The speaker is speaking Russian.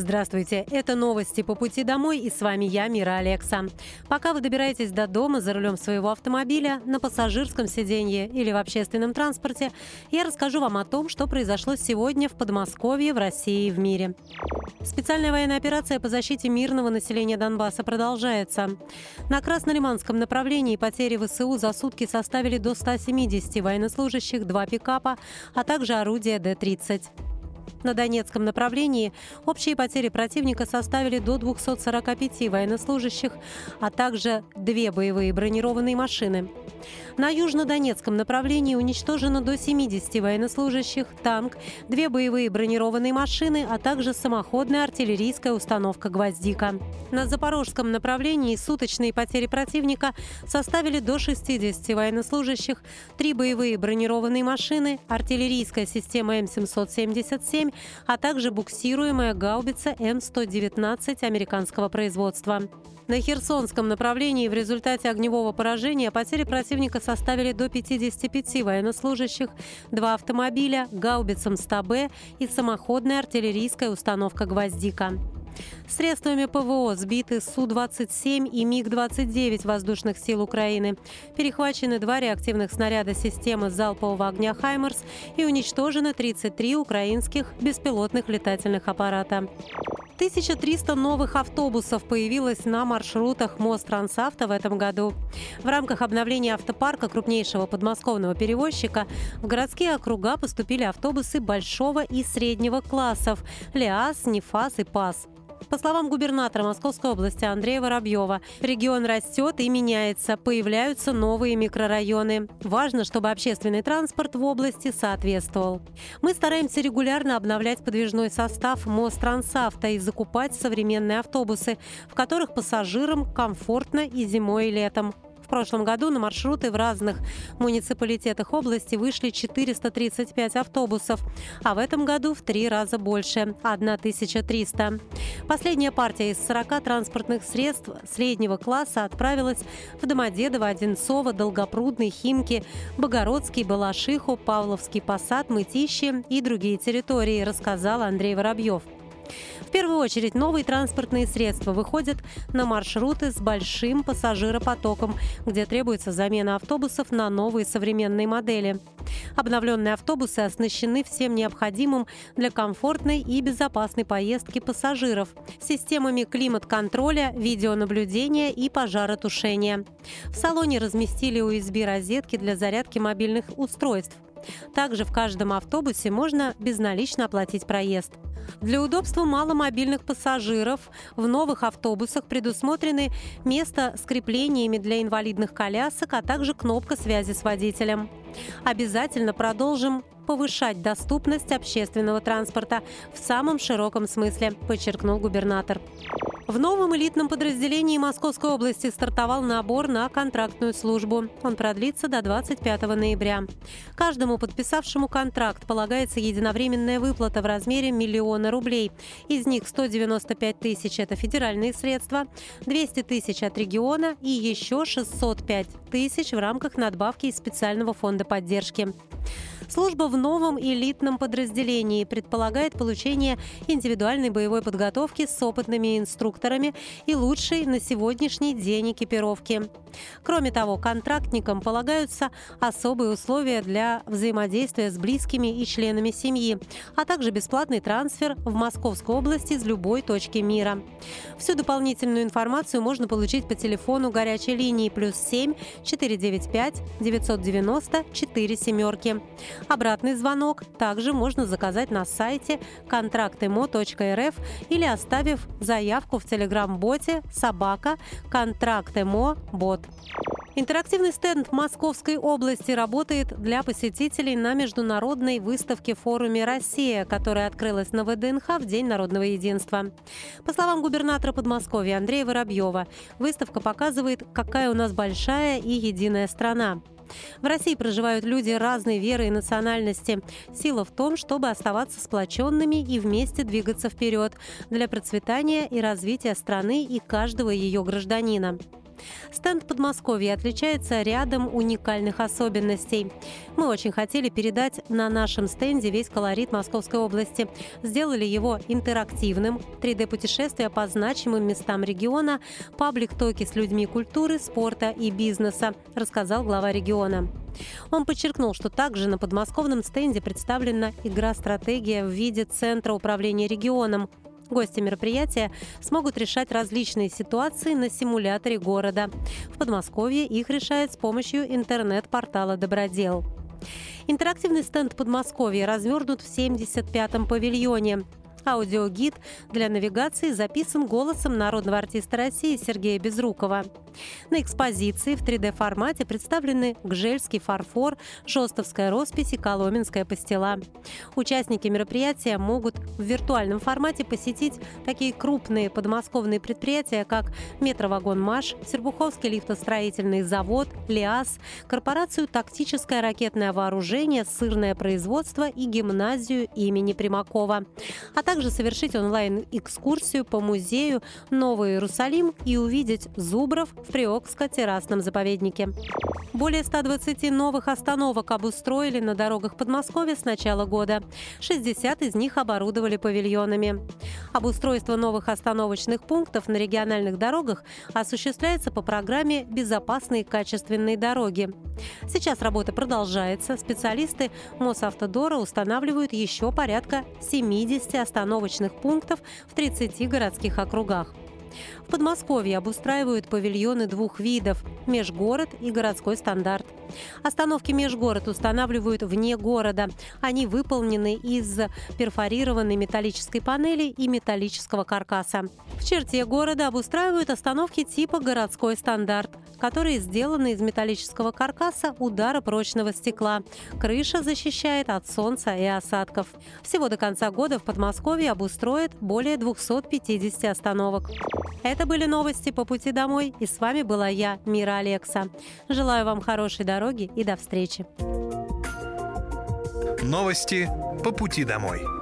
Здравствуйте, это новости по пути домой и с вами я, Мира Алекса. Пока вы добираетесь до дома за рулем своего автомобиля, на пассажирском сиденье или в общественном транспорте, я расскажу вам о том, что произошло сегодня в Подмосковье, в России и в мире. Специальная военная операция по защите мирного населения Донбасса продолжается. На Краснолиманском направлении потери ВСУ за сутки составили до 170 военнослужащих, два пикапа, а также орудия Д-30. На Донецком направлении общие потери противника составили до 245 военнослужащих, а также две боевые бронированные машины. На южнодонецком направлении уничтожено до 70 военнослужащих, танк, две боевые бронированные машины, а также самоходная артиллерийская установка «Гвоздика». На запорожском направлении суточные потери противника составили до 60 военнослужащих, три боевые бронированные машины, артиллерийская система М777, а также буксируемая гаубица М119 американского производства. На Херсонском направлении в результате огневого поражения потери противника составили до 55 военнослужащих, два автомобиля, гаубицам СТАБ и самоходная артиллерийская установка «Гвоздика». Средствами ПВО сбиты Су-27 и МиГ-29 воздушных сил Украины. Перехвачены два реактивных снаряда системы залпового огня «Хаймерс» и уничтожено 33 украинских беспилотных летательных аппарата. 1300 новых автобусов появилось на маршрутах Мост в этом году. В рамках обновления автопарка крупнейшего подмосковного перевозчика в городские округа поступили автобусы большого и среднего классов – ЛиАЗ, НИФАС и ПАС. По словам губернатора Московской области Андрея Воробьева, регион растет и меняется, появляются новые микрорайоны. Важно, чтобы общественный транспорт в области соответствовал. Мы стараемся регулярно обновлять подвижной состав Мост Трансавто и закупать современные автобусы, в которых пассажирам комфортно и зимой, и летом прошлом году на маршруты в разных муниципалитетах области вышли 435 автобусов, а в этом году в три раза больше – 1300. Последняя партия из 40 транспортных средств среднего класса отправилась в Домодедово, Одинцово, Долгопрудный, Химки, Богородский, Балашиху, Павловский Посад, Мытищи и другие территории, рассказал Андрей Воробьев. В первую очередь новые транспортные средства выходят на маршруты с большим пассажиропотоком, где требуется замена автобусов на новые современные модели. Обновленные автобусы оснащены всем необходимым для комфортной и безопасной поездки пассажиров системами климат-контроля, видеонаблюдения и пожаротушения. В салоне разместили USB-розетки для зарядки мобильных устройств. Также в каждом автобусе можно безналично оплатить проезд. Для удобства маломобильных пассажиров в новых автобусах предусмотрены место с креплениями для инвалидных колясок, а также кнопка связи с водителем. Обязательно продолжим повышать доступность общественного транспорта в самом широком смысле, подчеркнул губернатор. В новом элитном подразделении Московской области стартовал набор на контрактную службу. Он продлится до 25 ноября. Каждому подписавшему контракт полагается единовременная выплата в размере миллиона рублей. Из них 195 тысяч – это федеральные средства, 200 тысяч от региона и еще 605 тысяч в рамках надбавки из специального фонда поддержки. Служба в новом элитном подразделении предполагает получение индивидуальной боевой подготовки с опытными инструкторами и лучшей на сегодняшний день экипировки. Кроме того, контрактникам полагаются особые условия для взаимодействия с близкими и членами семьи, а также бесплатный трансфер в Московскую область из любой точки мира. Всю дополнительную информацию можно получить по телефону горячей линии плюс 7 495 990 4 семерки. Обратный звонок также можно заказать на сайте контрактемо.рф или оставив заявку в телеграм-боте «Собака контрактемо бот». Интерактивный стенд Московской области работает для посетителей на международной выставке форуме «Россия», которая открылась на ВДНХ в День народного единства. По словам губернатора Подмосковья Андрея Воробьева, выставка показывает, какая у нас большая и единая страна. В России проживают люди разной веры и национальности. Сила в том, чтобы оставаться сплоченными и вместе двигаться вперед для процветания и развития страны и каждого ее гражданина. Стенд Подмосковья отличается рядом уникальных особенностей. Мы очень хотели передать на нашем стенде весь колорит Московской области. Сделали его интерактивным, 3D-путешествия по значимым местам региона, паблик-токи с людьми культуры, спорта и бизнеса, рассказал глава региона. Он подчеркнул, что также на подмосковном стенде представлена игра-стратегия в виде Центра управления регионом. Гости мероприятия смогут решать различные ситуации на симуляторе города. В Подмосковье их решают с помощью интернет-портала «Добродел». Интерактивный стенд Подмосковья развернут в 75-м павильоне. Аудиогид для навигации записан голосом народного артиста России Сергея Безрукова. На экспозиции в 3D-формате представлены гжельский фарфор, жестовская роспись и коломенская пастила. Участники мероприятия могут в виртуальном формате посетить такие крупные подмосковные предприятия, как Метровагон МАШ, Сербуховский лифтостроительный завод, ЛиАС, корпорацию «Тактическое ракетное вооружение», сырное производство и гимназию имени Примакова, а также совершить онлайн-экскурсию по музею Новый Иерусалим и увидеть зубров в Приокско-террасном заповеднике. Более 120 новых остановок обустроили на дорогах Подмосковья с начала года. 60 из них оборудовали павильонами. Обустройство новых остановочных пунктов на региональных дорогах осуществляется по программе «Безопасные качественные дороги». Сейчас работа продолжается. Специалисты Мосавтодора устанавливают еще порядка 70 остановочных пунктов в 30 городских округах. В Подмосковье обустраивают павильоны двух видов – межгород и городской стандарт. Остановки межгород устанавливают вне города. Они выполнены из перфорированной металлической панели и металлического каркаса. В черте города обустраивают остановки типа городской стандарт, которые сделаны из металлического каркаса удара прочного стекла. Крыша защищает от солнца и осадков. Всего до конца года в Подмосковье обустроят более 250 остановок. Это были новости по пути домой, и с вами была я, Мира Алекса. Желаю вам хорошей дороги и до встречи. Новости по пути домой.